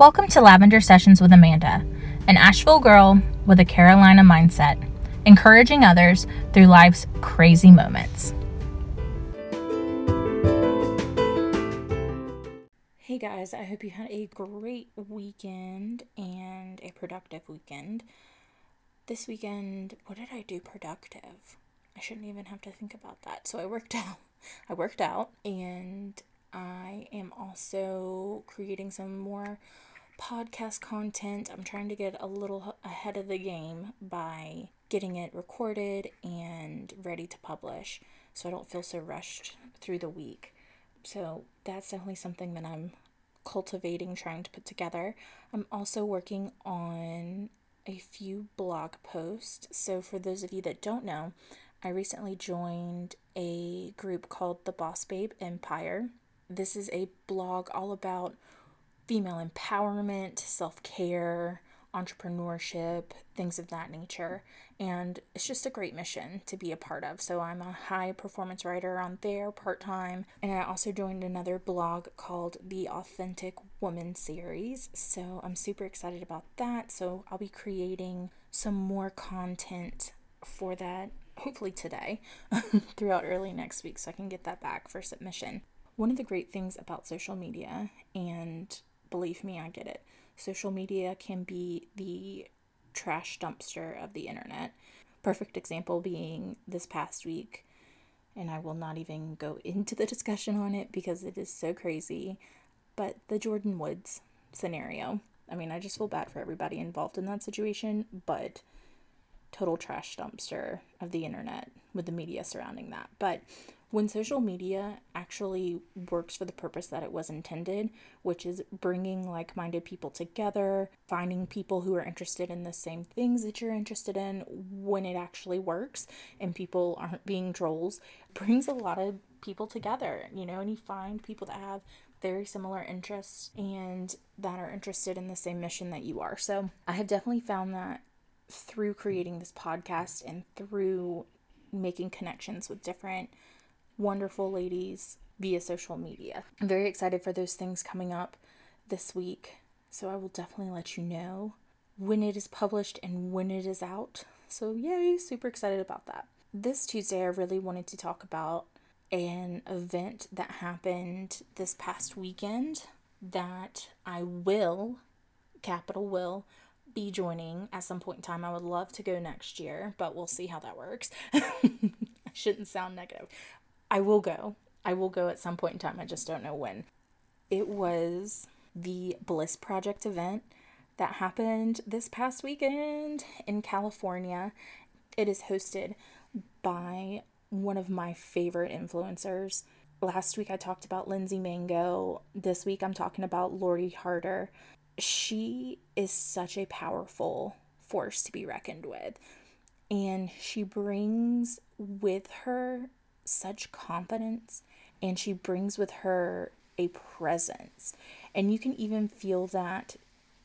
Welcome to Lavender Sessions with Amanda, an Asheville girl with a Carolina mindset, encouraging others through life's crazy moments. Hey guys, I hope you had a great weekend and a productive weekend. This weekend, what did I do productive? I shouldn't even have to think about that. So I worked out. I worked out and I am also creating some more podcast content. I'm trying to get a little ahead of the game by getting it recorded and ready to publish so I don't feel so rushed through the week. So that's definitely something that I'm cultivating, trying to put together. I'm also working on a few blog posts. So, for those of you that don't know, I recently joined a group called the Boss Babe Empire. This is a blog all about female empowerment, self care, entrepreneurship, things of that nature. And it's just a great mission to be a part of. So I'm a high performance writer on there part time. And I also joined another blog called the Authentic Woman series. So I'm super excited about that. So I'll be creating some more content for that hopefully today throughout early next week so I can get that back for submission. One of the great things about social media and believe me, I get it. Social media can be the trash dumpster of the internet. Perfect example being this past week, and I will not even go into the discussion on it because it is so crazy. But the Jordyn Woods scenario. I mean, I just feel bad for everybody involved in that situation, but total trash dumpster of the internet with the media surrounding that. But when social media actually works for the purpose that it was intended, which is bringing like minded people together, finding people who are interested in the same things that you're interested in, when it actually works and people aren't being trolls, brings a lot of people together, you know, and you find people that have very similar interests and that are interested in the same mission that you are. So I have definitely found that through creating this podcast and through making connections with different wonderful ladies via social media. I'm very excited for those things coming up this week, so I will definitely let you know when it is published and when it is out. So, yay, super excited about that. This Tuesday, I really wanted to talk about an event that happened this past weekend that I will, capital will, be joining at some point in time. I would love to go next year, but we'll see how that works. I shouldn't sound negative. I will go. I will go at some point in time. I just don't know when. It was the Bliss Project event that happened this past weekend in California. It is hosted by one of my favorite influencers. Last week I talked about Lindsay Mango. This week I'm talking about Lori Harder. She is such a powerful force to be reckoned with. And she brings with her such confidence and she brings with her a presence. And you can even feel that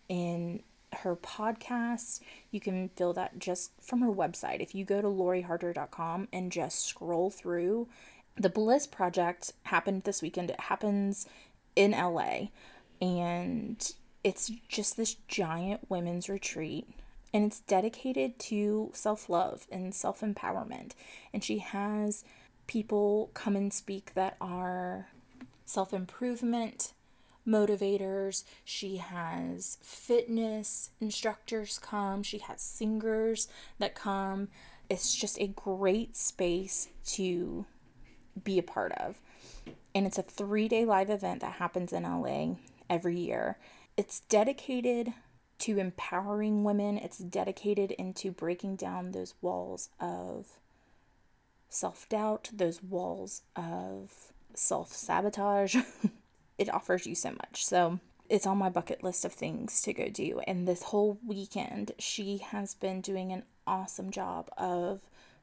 in her podcasts. You can feel that just from her website. If you go to loriharder.com and just scroll through, the Bliss Project happened this weekend. It happens in LA. And it's just this giant women's retreat. And it's dedicated to self love and self empowerment. And she has people come and speak that are self improvement motivators. She has fitness instructors come. She has singers that come. It's just a great space to be a part of. And it's a three day live event that happens in LA every year. It's dedicated to empowering women, it's dedicated into breaking down those walls of self doubt, those walls of self sabotage. it offers you so much. So it's on my bucket list of things to go do. And this whole weekend, she has been doing an awesome job of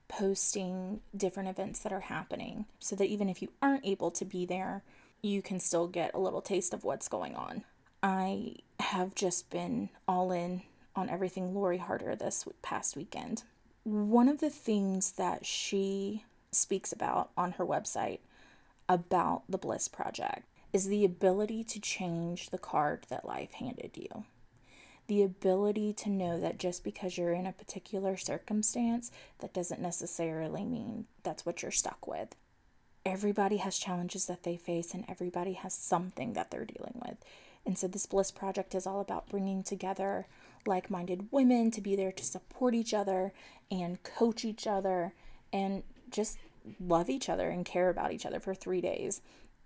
posting different events that are happening so that even if you aren't able to be there, you can still get a little taste of what's going on. I have just been all in on everything Lori Harder this past weekend one of the things that she speaks about on her website about the Bliss Project is the ability to change the card that life handed you. The ability to know that just because you're in a particular circumstance, that doesn't necessarily mean that's what you're stuck with. Everybody has challenges that they face, and everybody has something that they're dealing with. And so, this Bliss Project is all about bringing together like minded women to be there to support each other and coach each other and just love each other and care about each other for three days.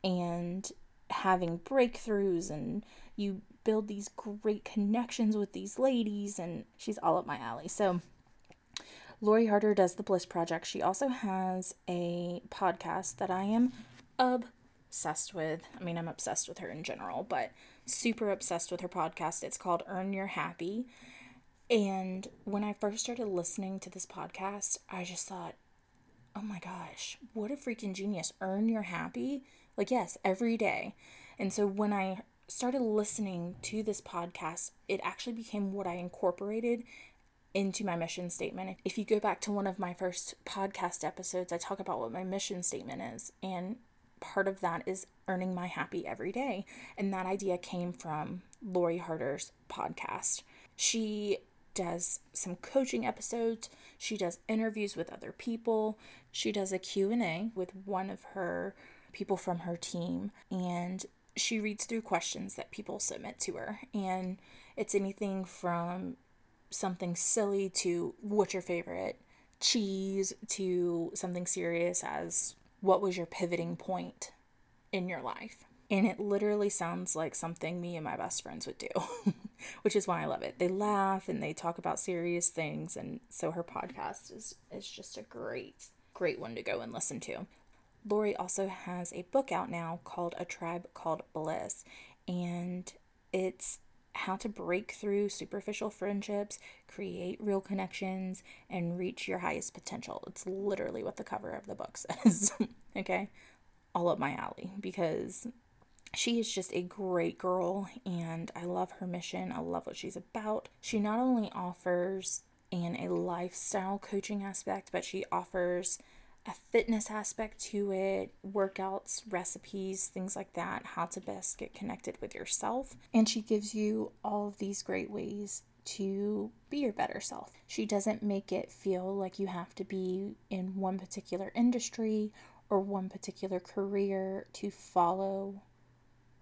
And having breakthroughs, and you build these great connections with these ladies, and she's all up my alley. So, Lori Harder does the Bliss Project. She also has a podcast that I am obsessed with. I mean, I'm obsessed with her in general, but super obsessed with her podcast. It's called Earn Your Happy. And when I first started listening to this podcast, I just thought, oh my gosh, what a freaking genius. Earn Your Happy. Like, yes, every day. And so when I started listening to this podcast, it actually became what I incorporated into my mission statement. If you go back to one of my first podcast episodes, I talk about what my mission statement is. And part of that is earning my happy every day. And that idea came from Lori Harder's podcast. She does some coaching episodes, she does interviews with other people, she does a Q&A with one of her people from her team. And she reads through questions that people submit to her. And it's anything from something silly to what's your favorite cheese? to something serious as what was your pivoting point in your life? And it literally sounds like something me and my best friends would do, which is why I love it. They laugh and they talk about serious things. And so her podcast is, is just a great, great one to go and listen to. Lori also has a book out now called A Tribe Called Bliss. And it's how to break through superficial friendships, create real connections, and reach your highest potential. It's literally what the cover of the book says. okay? All up my alley because she is just a great girl and I love her mission. I love what she's about. She not only offers in a lifestyle coaching aspect, but she offers a fitness aspect to it, workouts, recipes, things like that, how to best get connected with yourself. And she gives you all of these great ways to be your better self. She doesn't make it feel like you have to be in one particular industry or one particular career to follow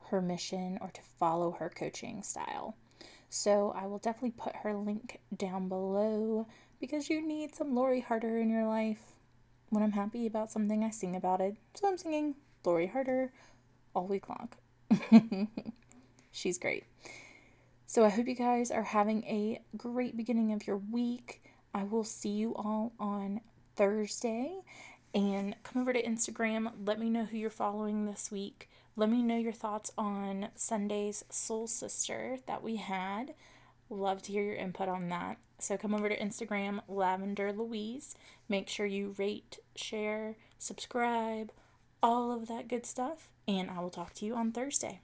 her mission or to follow her coaching style. So I will definitely put her link down below because you need some Lori Harder in your life when I'm happy about something, I sing about it. So I'm singing Lori Harder all week long. She's great. So I hope you guys are having a great beginning of your week. I will see you all on Thursday. And come over to Instagram. Let me know who you're following this week. Let me know your thoughts on Sunday's Soul Sister that we had. Love to hear your input on that. So come over to Instagram, Lavender Louise. Make sure you rate, share, subscribe, all of that good stuff. And I will talk to you on Thursday.